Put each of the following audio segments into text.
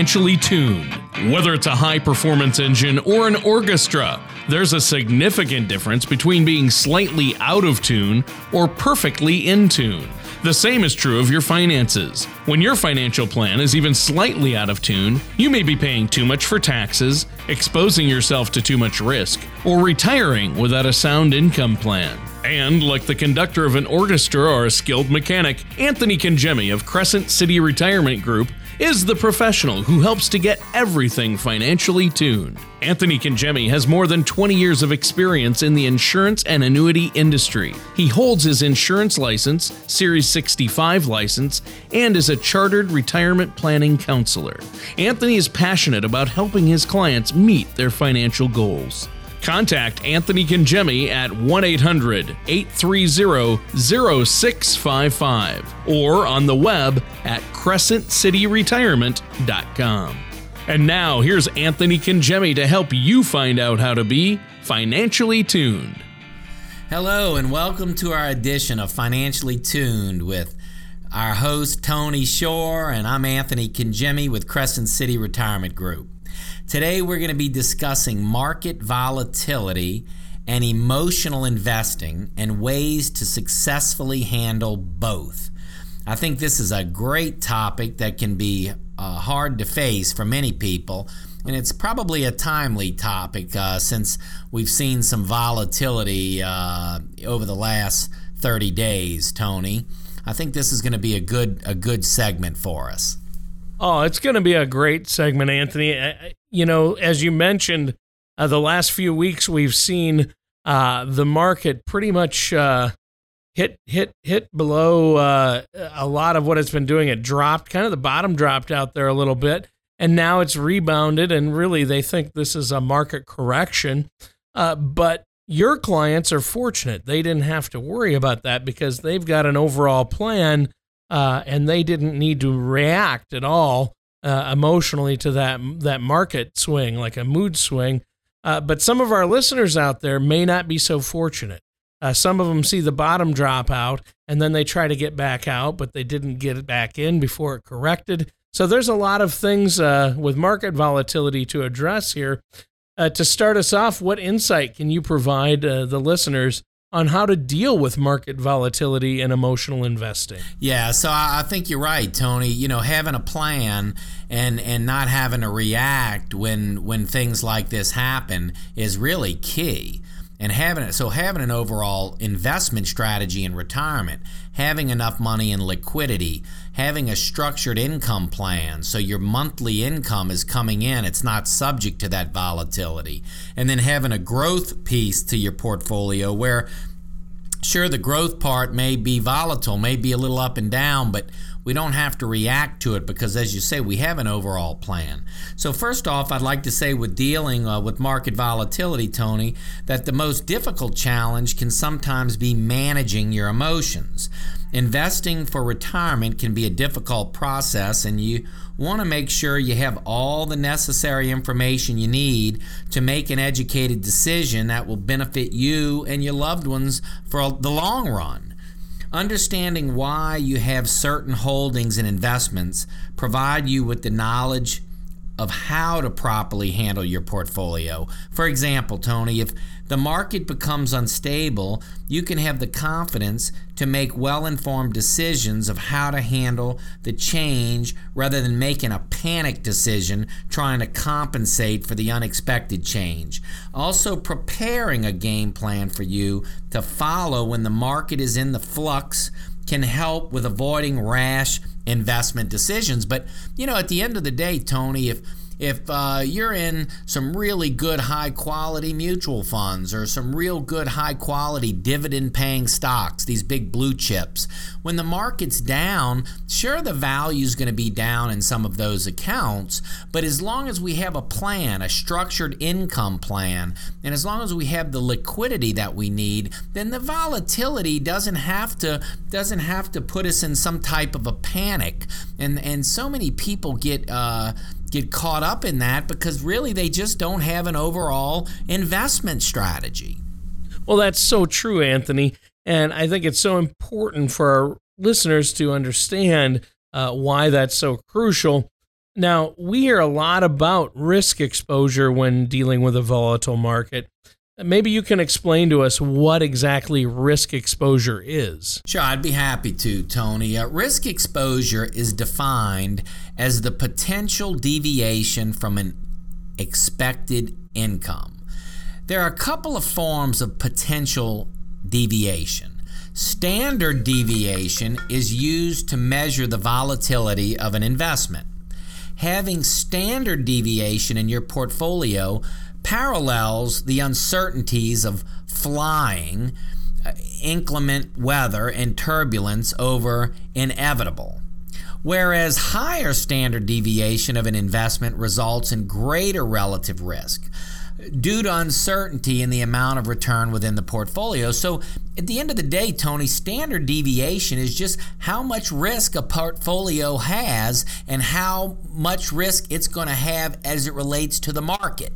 financially tuned. Whether it's a high performance engine or an orchestra, there's a significant difference between being slightly out of tune or perfectly in tune. The same is true of your finances. When your financial plan is even slightly out of tune, you may be paying too much for taxes, exposing yourself to too much risk, or retiring without a sound income plan. And, like the conductor of an orchestra or a skilled mechanic, Anthony Congemi of Crescent City Retirement Group is the professional who helps to get everything financially tuned. Anthony Congemi has more than 20 years of experience in the insurance and annuity industry. He holds his insurance license, Series 65 license, and is a chartered retirement planning counselor. Anthony is passionate about helping his clients meet their financial goals. Contact Anthony Congemi at 1 800 830 0655 or on the web at crescentcityretirement.com. And now here's Anthony Congemi to help you find out how to be financially tuned. Hello, and welcome to our edition of Financially Tuned with our host, Tony Shore, and I'm Anthony Congemi with Crescent City Retirement Group. Today, we're going to be discussing market volatility and emotional investing and ways to successfully handle both. I think this is a great topic that can be uh, hard to face for many people, and it's probably a timely topic uh, since we've seen some volatility uh, over the last 30 days, Tony. I think this is going to be a good a good segment for us. Oh, it's going to be a great segment, Anthony. You know, as you mentioned, uh, the last few weeks we've seen uh, the market pretty much uh, hit hit hit below uh, a lot of what it's been doing. It dropped, kind of the bottom dropped out there a little bit, and now it's rebounded. And really, they think this is a market correction. Uh, but your clients are fortunate; they didn't have to worry about that because they've got an overall plan uh, and they didn't need to react at all uh, emotionally to that that market swing, like a mood swing. Uh, but some of our listeners out there may not be so fortunate. Uh, some of them see the bottom drop out, and then they try to get back out, but they didn't get it back in before it corrected. So there's a lot of things uh, with market volatility to address here. Uh, to start us off, what insight can you provide the listeners on how to deal with market volatility and emotional investing. Yeah, so I think you're right, Tony. You know, having a plan and and not having to react when when things like this happen is really key. And having it so having an overall investment strategy in retirement, having enough money and liquidity, having a structured income plan so your monthly income is coming in, it's not subject to that volatility. And then having a growth piece to your portfolio where sure the growth part may be volatile, may be a little up and down, but we don't have to react to it because, as you say, we have an overall plan. So, first off, I'd like to say with dealing uh, with market volatility, Tony, that the most difficult challenge can sometimes be managing your emotions. Investing for retirement can be a difficult process, and you want to make sure you have all the necessary information you need to make an educated decision that will benefit you and your loved ones for the long run. Understanding why you have certain holdings and investments provide you with the knowledge of how to properly handle your portfolio. For example, Tony, if the market becomes unstable, you can have the confidence to make well informed decisions of how to handle the change rather than making a panic decision trying to compensate for the unexpected change. Also, preparing a game plan for you to follow when the market is in the flux can help with avoiding rash investment decisions. But, you know, at the end of the day, Tony, if if uh, you're in some really good high quality mutual funds or some real good high quality dividend paying stocks, these big blue chips, when the market's down, sure, the value is going to be down in some of those accounts, but as long as we have a plan, a structured income plan, and as long as we have the liquidity that we need, then the volatility doesn't have to doesn't have to put us in some type of a panic. And and so many people get uh, get caught up in that because really they just don't have an overall investment strategy. Well, that's so true, Anthony. And I think it's so important for our listeners to understand uh, why that's so crucial. Now, we hear a lot about risk exposure when dealing with a volatile market. Maybe you can explain to us what exactly risk exposure is. Sure, I'd be happy to, Tony. Uh, risk exposure is defined as the potential deviation from an expected income. There are a couple of forms of potential deviation. Standard deviation is used to measure the volatility of an investment. Having standard deviation in your portfolio parallels the uncertainties of flying, uh, inclement weather, and turbulence over inevitable. Whereas higher standard deviation of an investment results in greater relative risk due to uncertainty in the amount of return within the portfolio. So, at the end of the day, Tony, standard deviation is just how much risk a portfolio has and how much risk it's going to have as it relates to the market.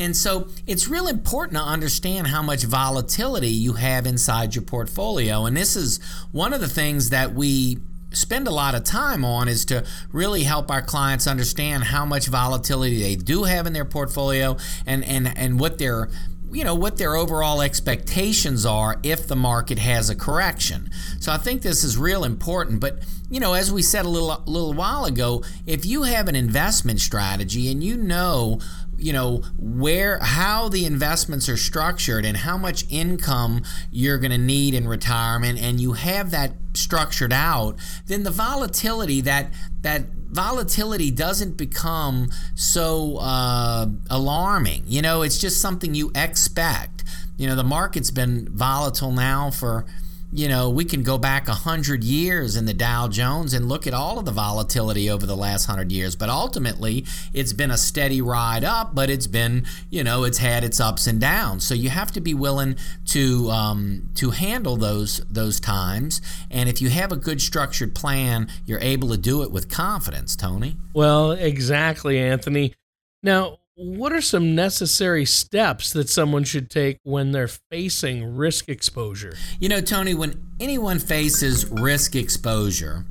And so it's real important to understand how much volatility you have inside your portfolio. And this is one of the things that we spend a lot of time on is to really help our clients understand how much volatility they do have in their portfolio and and and what their you know what their overall expectations are if the market has a correction. So I think this is real important. But you know, as we said a little a little while ago, if you have an investment strategy and you know you know where how the investments are structured and how much income you're going to need in retirement and you have that structured out then the volatility that that volatility doesn't become so uh, alarming. You know it's just something you expect. You know the market's been volatile now for you know, we can go back a hundred years in the Dow Jones and look at all of the volatility over the last hundred years. But ultimately, it's been a steady ride up, but it's been, you know, it's had its ups and downs. So you have to be willing to um, to handle those those times. And if you have a good structured plan, you're able to do it with confidence, Tony. Well, exactly, Anthony. Now, what are some necessary steps that someone should take when they're facing risk exposure? You know, Tony, when anyone faces risk exposure,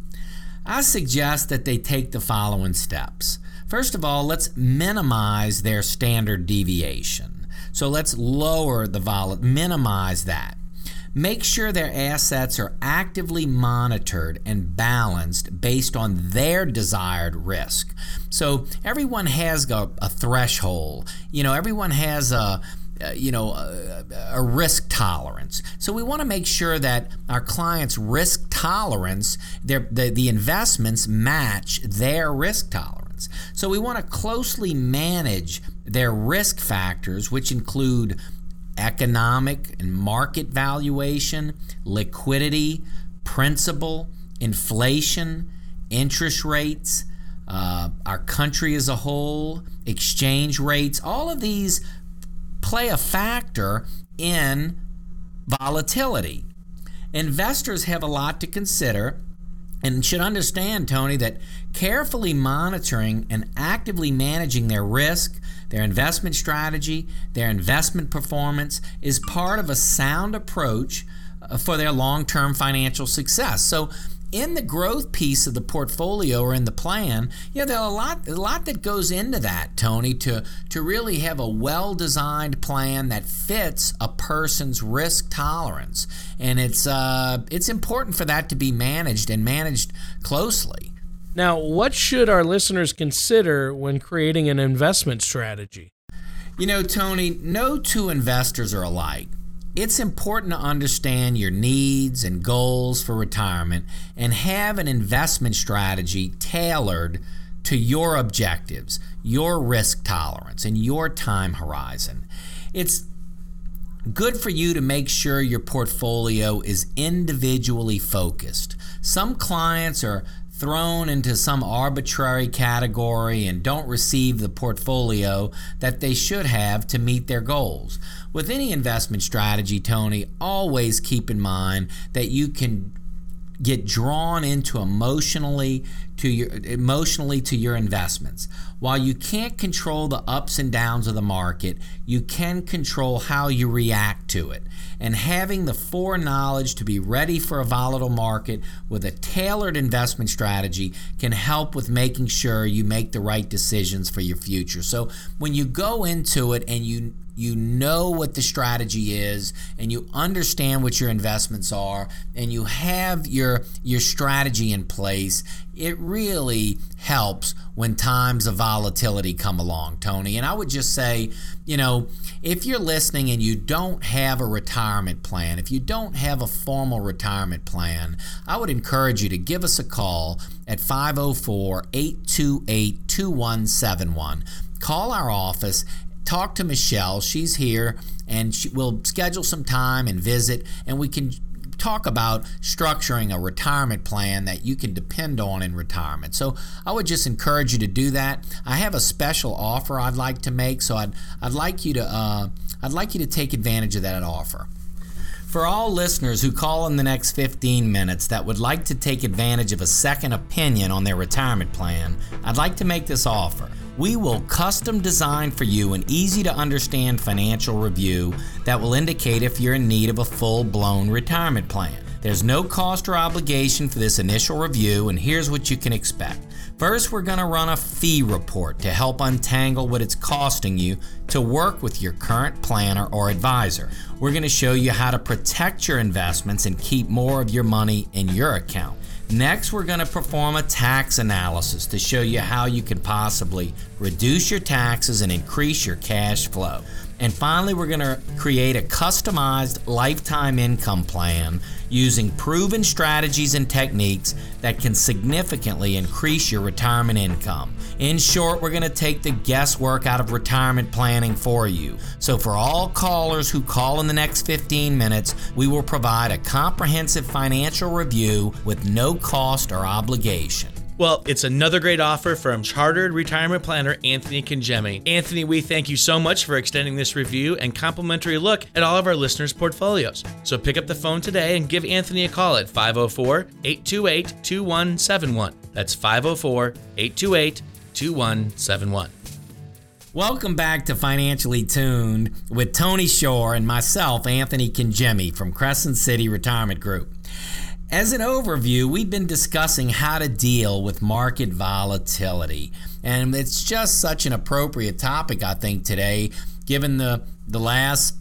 I suggest that they take the following steps. First of all, let's minimize their standard deviation. So let's lower the vol, minimize that. Make sure their assets are actively monitored and balanced based on their desired risk. So everyone has a, a threshold. You know, everyone has a you know, a, a, risk tolerance. So we want to make sure that our clients' risk tolerance, their, the, the investments match their risk tolerance. So we want to closely manage their risk factors, which include economic and market valuation, liquidity, principal, inflation, interest rates, uh, our country as a whole, exchange rates, all of these play a factor in volatility. Investors have a lot to consider and should understand, Tony, that carefully monitoring and actively managing their risk, their investment strategy, their investment performance is part of a sound approach uh, for their long term financial success. So, in the growth piece of the portfolio or in the plan, you know, there's a lot, a lot that goes into that, Tony, to, to really have a well designed plan that fits a person's risk tolerance. And it's, uh, it's important for that to be managed and managed closely. Now, what should our listeners consider when creating an investment strategy? You know, Tony, no two investors are alike it's important to understand your needs and goals for retirement and have an investment strategy tailored to your objectives, your risk tolerance, and your time horizon. It's good for you to make sure your portfolio is individually focused. Some clients are thrown into some arbitrary category and don't receive the portfolio that they should have to meet their goals. With any investment strategy, Tony, always keep in mind that you can get drawn into emotionally to your emotionally to your investments. While you can't control the ups and downs of the market, you can control how you react to it. And having the foreknowledge to be ready for a volatile market with a tailored investment strategy can help with making sure you make the right decisions for your future. So when you go into it and you you know what the strategy is and you understand what your investments are and you have your your strategy in place it really helps when times of volatility come along tony. And i would just say you know if you're listening and you don't have a retirement plan if you don't have a formal retirement plan i would encourage you to give us a call at 504 828 2171 call our office. Talk to Michelle. She's here and she, we'll schedule some time and visit, and we can talk about structuring a retirement plan that you can depend on in retirement. So I would just encourage you to do that. I have a special offer I'd like to make, so I'd I'd like you to uh, I'd like you to take advantage of that offer. For all listeners who call in the next 15 minutes that would like to take advantage of a second opinion on their retirement plan, I'd like to make this offer. We will custom design for you an easy to understand financial review that will indicate if you're in need of a full blown retirement plan. There's no cost or obligation for this initial review, and here's what you can expect. First, we're going to run a fee report to help untangle what it's costing you to work with your current planner or advisor. We're going to show you how to protect your investments and keep more of your money in your account. Next, we're going to perform a tax analysis to show you how you can possibly reduce your taxes and increase your cash flow. And finally, we're going to create a customized lifetime income plan using proven strategies and techniques that can significantly increase your retirement income. In short, we're going to take the guesswork out of retirement planning for you. So, for all callers who call in the next 15 minutes, we will provide a comprehensive financial review with no cost or obligation. Well, it's another great offer from Chartered Retirement Planner Anthony Congemi. Anthony, we thank you so much for extending this review and complimentary look at all of our listeners' portfolios. So pick up the phone today and give Anthony a call at 504 828 2171. That's 504 828 2171. Welcome back to Financially Tuned with Tony Shore and myself, Anthony Congemi from Crescent City Retirement Group. As an overview, we've been discussing how to deal with market volatility. And it's just such an appropriate topic, I think, today, given the, the last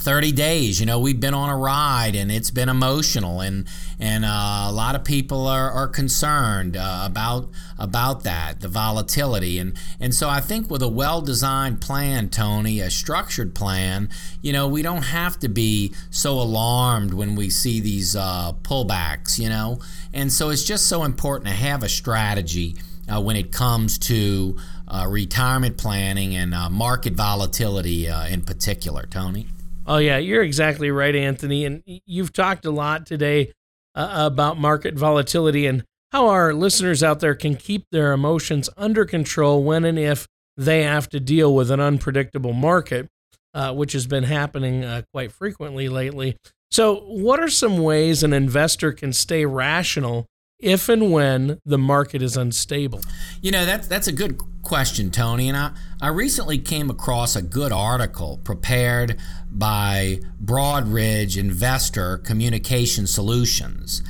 30 days you know we've been on a ride and it's been emotional and and uh, a lot of people are, are concerned uh, about about that the volatility. And and so I think with a well-designed plan Tony a structured plan you know we don't have to be so alarmed when we see these uh, pullbacks you know? And so it's just so important to have a strategy uh, when it comes to uh, retirement planning and uh, market volatility in particular. Tony Oh, yeah, you're exactly right, Anthony. And you've talked a lot today uh, about market volatility and how our listeners out there can keep their emotions under control when and if they have to deal with an unpredictable market, uh, which has been happening uh, quite frequently lately. So, what are some ways an investor can stay rational if and when the market is unstable? You know, that's that's a good question, Tony. And I, I recently came across a good article prepared by Broadridge Investor Communication Solutions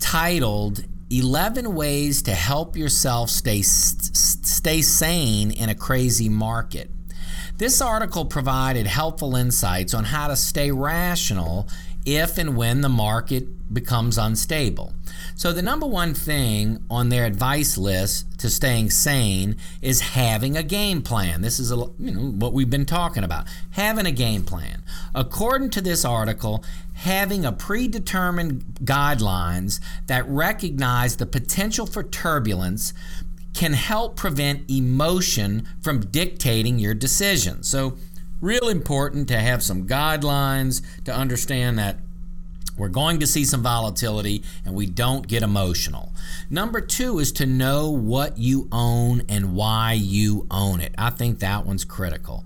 titled 11 Ways to Help Yourself Stay, Stay Sane in a Crazy Market. This article provided helpful insights on how to stay rational if and when the market becomes unstable. So, the number one thing on their advice list to staying sane is having a game plan. This is a, you know, what we've been talking about. Having a game plan. According to this article, having a predetermined guidelines that recognize the potential for turbulence can help prevent emotion from dictating your decisions. So, real important to have some guidelines to understand that we're going to see some volatility and we don't get emotional. Number two is to know what you own and why you own it. I think that one's critical.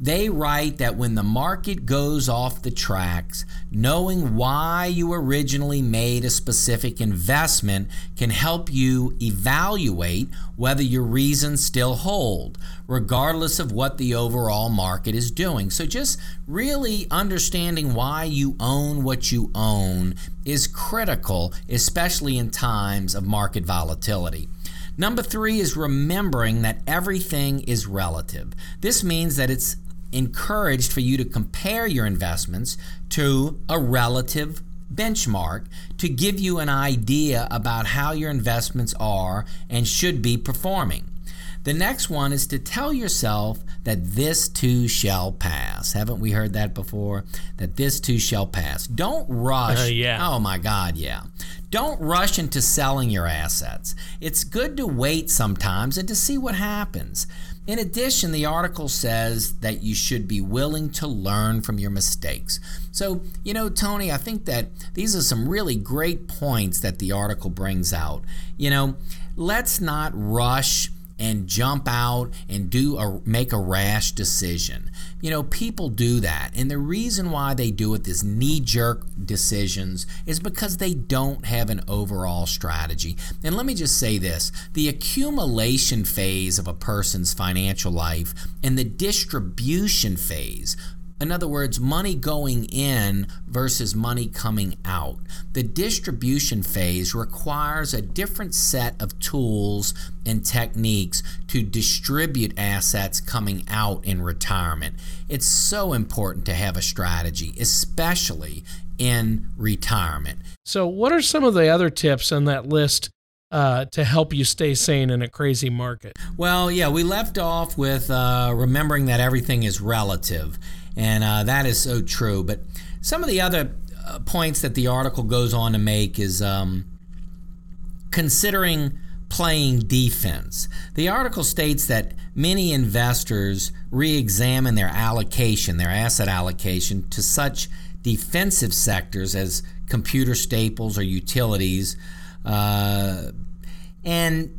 They write that when the market goes off the tracks, knowing why you originally made a specific investment can help you evaluate whether your reasons still hold, regardless of what the overall market is doing. So, just really understanding why you own what you own is critical, especially in times of market volatility. Number three is remembering that everything is relative. This means that it's encouraged for you to compare your investments to a relative benchmark to give you an idea about how your investments are and should be performing. The next one is to tell yourself that this too shall pass. Haven't we heard that before? That this too shall pass. Don't rush. Uh, yeah. Oh my God, yeah. Don't rush into selling your assets. It's good to wait sometimes and to see what happens. In addition, the article says that you should be willing to learn from your mistakes. So, you know, Tony, I think that these are some really great points that the article brings out. You know, let's not rush and jump out and do a make a rash decision. You know, people do that. And the reason why they do it, this knee-jerk decisions, is because they don't have an overall strategy. And let me just say this, the accumulation phase of a person's financial life and the distribution phase in other words, money going in versus money coming out. The distribution phase requires a different set of tools and techniques to distribute assets coming out in retirement. It's so important to have a strategy, especially in retirement. So, what are some of the other tips on that list uh, to help you stay sane in a crazy market? Well, yeah, we left off with uh, remembering that everything is relative. And uh, that is so true. But some of the other uh, points that the article goes on to make is um, considering playing defense. The article states that many investors re examine their allocation, their asset allocation, to such defensive sectors as consumer staples or utilities. Uh, and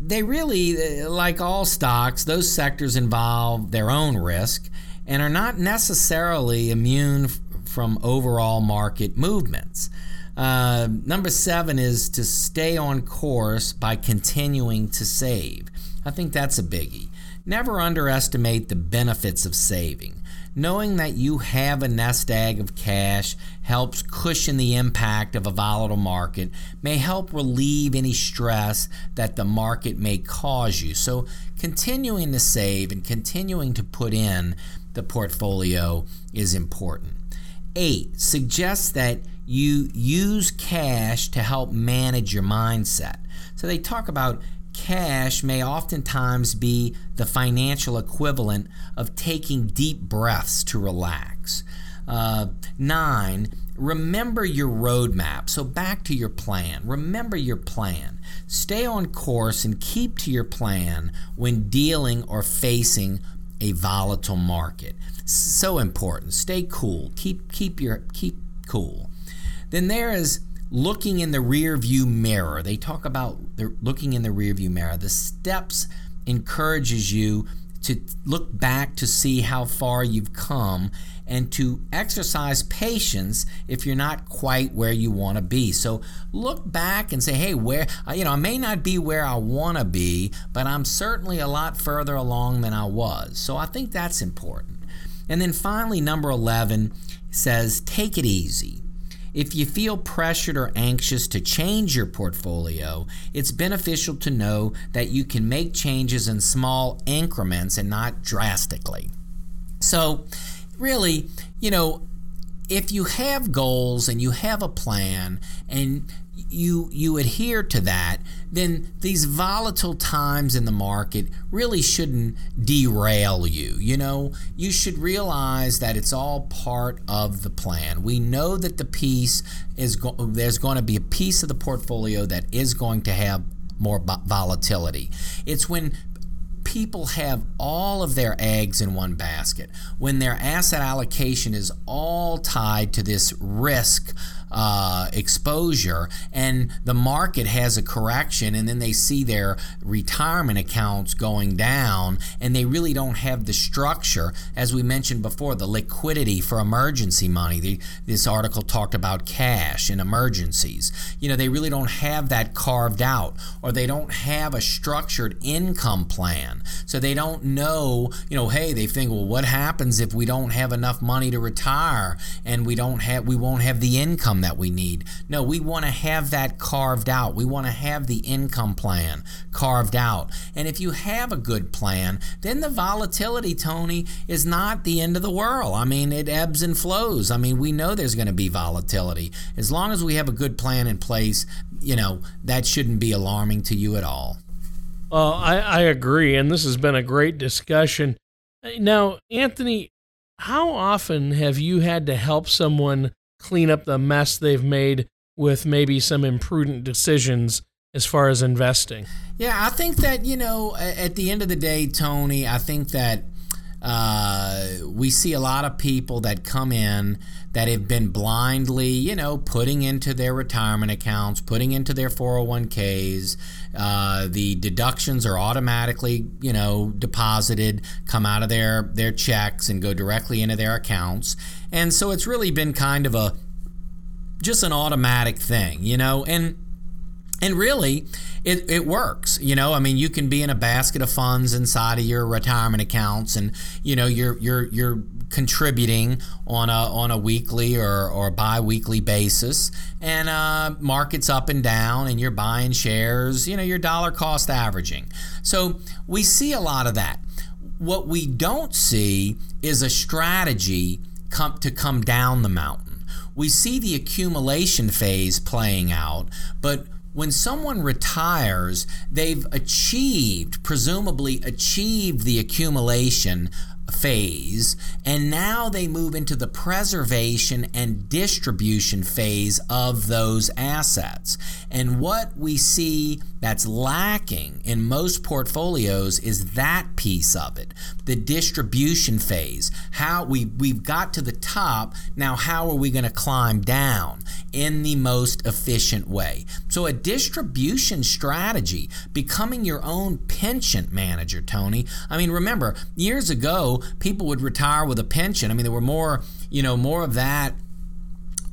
they really, like all stocks, those sectors involve their own risk and are not necessarily immune from overall market movements. Uh, number seven is to stay on course by continuing to save. I think that's a biggie. Never underestimate the benefits of saving. Knowing that you have a nest egg of cash helps cushion the impact of a volatile market, may help relieve any stress that the market may cause you. So, continuing to save and continuing to put in the portfolio is important. Eight, suggests that you use cash to help manage your mindset. So they talk about cash may oftentimes be the financial equivalent of taking deep breaths to relax. Uh, nine, remember your roadmap. So back to your plan. Remember your plan. Stay on course and keep to your plan when dealing or facing a volatile market. So important. Stay cool. Keep keep your keep cool. Then there is looking in the rear view mirror. They talk about looking in the rear view mirror. The steps encourages you to look back to see how far you've come and to exercise patience if you're not quite where you want to be. So look back and say, hey, where, uh, you know, I may not be where I want to be, but I'm certainly a lot further along than I was. So I think that's important. And then finally, number 11 says, take it easy. If you feel pressured or anxious to change your portfolio, it's beneficial to know that you can make changes in small increments and not drastically. So, really, you know, if you have goals and you have a plan and you you adhere to that, then these volatile times in the market really shouldn't derail you. You know, you should realize that it's all part of the plan. We know that the piece is go- there's going to be a piece of the portfolio that is going to have more volatility. It's when people have all of their eggs in one basket, when their asset allocation is all tied to this risk uh, exposure and the market has a correction and then they see their retirement accounts going down and they really don't have the structure. As we mentioned before the liquidity for emergency money. The, this article talked about cash and emergencies. You know they really don't have that carved out or they don't have a structured income plan. So they don't know you know hey they think well what happens if we don't have enough money to retire and we don't have we won't have the income that we need. No we want to have that carved out. We want to have the income plan carved out. And if you have a good plan then the volatility tony is not the end of the world. I mean it ebbs and flows. I mean we know there's going to be volatility. As long as we have a good plan in place you know that shouldn't be alarming to you at all. Well i, I agree and this has been a great discussion. Now anthony how often have you had to help someone clean up the mess they've made with maybe some imprudent decisions as far as investing? Yeah, I think that, you know, at the end of the day, Tony, I think that uh, we see a lot of people that come in that have been blindly, you know, putting into their retirement accounts, putting into their 401ks. Uh, the deductions are automatically, you know, deposited, come out of their their checks and go directly into their accounts. And so it's really been kind of a just an automatic thing, you know, and and really it, it works you know? I mean you can be in a basket of funds inside of your retirement accounts and you know you're you're you're contributing on a on a weekly or, or bi-weekly basis. And uh, markets up and down and you're buying shares you know your dollar cost averaging. So we see a lot of that. What we don't see is a strategy come to come down the mountain. We see the accumulation phase playing out but when someone retires, they've achieved, presumably achieved the accumulation phase, and now they move into the preservation and distribution phase of those assets. And what we see that's lacking in most portfolios is that piece of it, the distribution phase. How we we've got to the top, now how are we going to climb down in the most efficient way? So a distribution strategy, becoming your own pension manager, Tony. I mean, remember, years ago people would retire with a pension. I mean, there were more, you know, more of that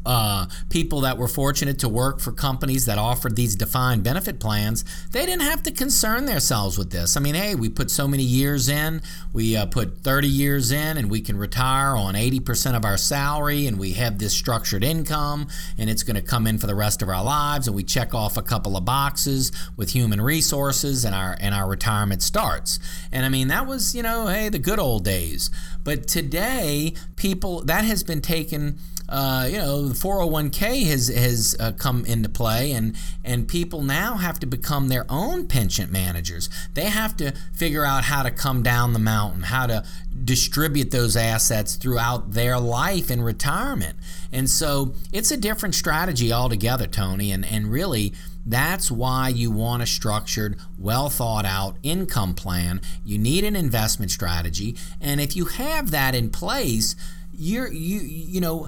uh, people that were fortunate to work for companies that offered these defined benefit plans, they didn't have to concern themselves with this. I mean, hey, we put so many years in, we uh, put 30 years in, and we can retire on 80% of our salary, and we have this structured income, and it's going to come in for the rest of our lives, and we check off a couple of boxes with human resources, and our and our retirement starts. And I mean, that was you know, hey, the good old days. But today, people that has been taken uh, you know, the 401k has has uh, come into play, and and people now have to become their own pension managers. They have to figure out how to come down the mountain, how to distribute those assets throughout their life in retirement. And so it's a different strategy altogether, Tony. And and really. That's why you want a structured, well thought out income plan. You need an investment strategy. And if you have that in place, you're you you know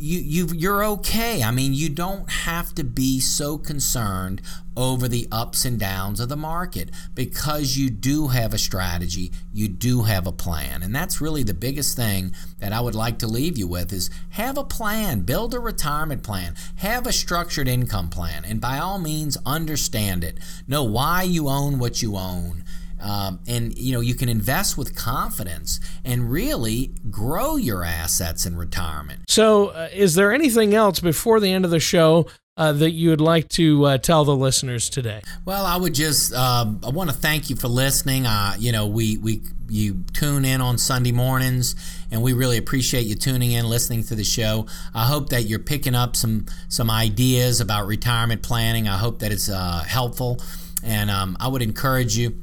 you, you you're okay. I mean, you don't have to be so concerned over the ups and downs of the market because you do have a strategy, you do have a plan. And that's really the biggest thing that I would like to leave you with is have a plan, build a retirement plan, have a structured income plan, and by all means understand it. Know why you own what you own um, and you know you can invest with confidence and really grow your assets in retirement. So, uh, is there anything else before the end of the show uh, that you would like to uh, tell the listeners today? Well, I would just um, I want to thank you for listening. Uh, you know, we we you tune in on Sunday mornings, and we really appreciate you tuning in, listening to the show. I hope that you're picking up some some ideas about retirement planning. I hope that it's uh, helpful, and um, I would encourage you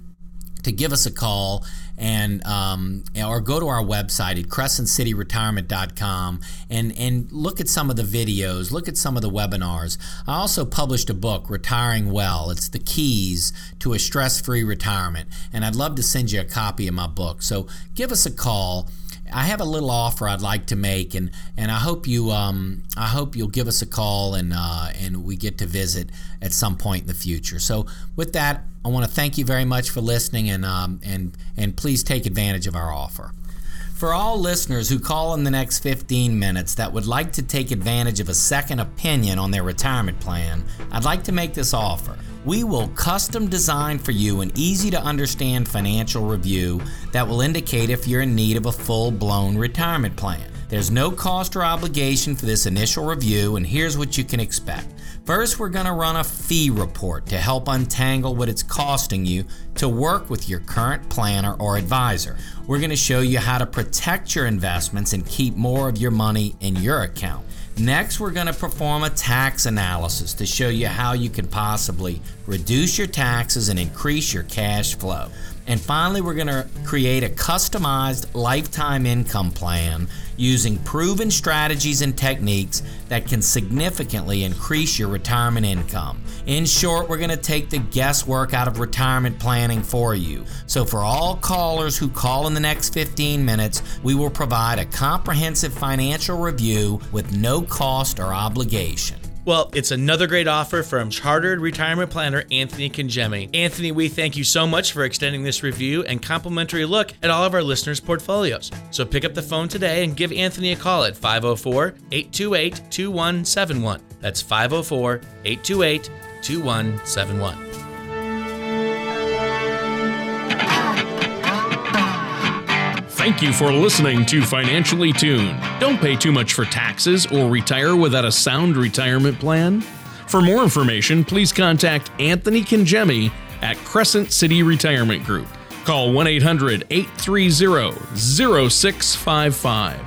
to give us a call and um, or go to our website at crescentcityretirement.com and and look at some of the videos, look at some of the webinars. I also published a book, Retiring Well. It's the keys to a stress-free retirement, and I'd love to send you a copy of my book. So give us a call I have a little offer I'd like to make, and and I hope you um, I hope you'll give us a call and uh, and we get to visit at some point in the future. So with that, I want to thank you very much for listening, and um, and and please take advantage of our offer. For all listeners who call in the next 15 minutes that would like to take advantage of a second opinion on their retirement plan, I'd like to make this offer. We will custom design for you an easy to understand financial review that will indicate if you're in need of a full blown retirement plan. There's no cost or obligation for this initial review, and here's what you can expect. First, we're going to run a fee report to help untangle what it's costing you to work with your current planner or advisor. We're going to show you how to protect your investments and keep more of your money in your account. Next, we're going to perform a tax analysis to show you how you can possibly reduce your taxes and increase your cash flow. And finally, we're going to create a customized lifetime income plan using proven strategies and techniques that can significantly increase your retirement income. In short, we're going to take the guesswork out of retirement planning for you. So, for all callers who call in the next 15 minutes, we will provide a comprehensive financial review with no cost or obligation. Well, it's another great offer from Chartered Retirement Planner Anthony Congemi. Anthony, we thank you so much for extending this review and complimentary look at all of our listeners' portfolios. So pick up the phone today and give Anthony a call at 504 828 2171. That's 504 828 2171. Thank you for listening to Financially Tuned. Don't pay too much for taxes or retire without a sound retirement plan. For more information, please contact Anthony Congemi at Crescent City Retirement Group. Call 1 800 830 0655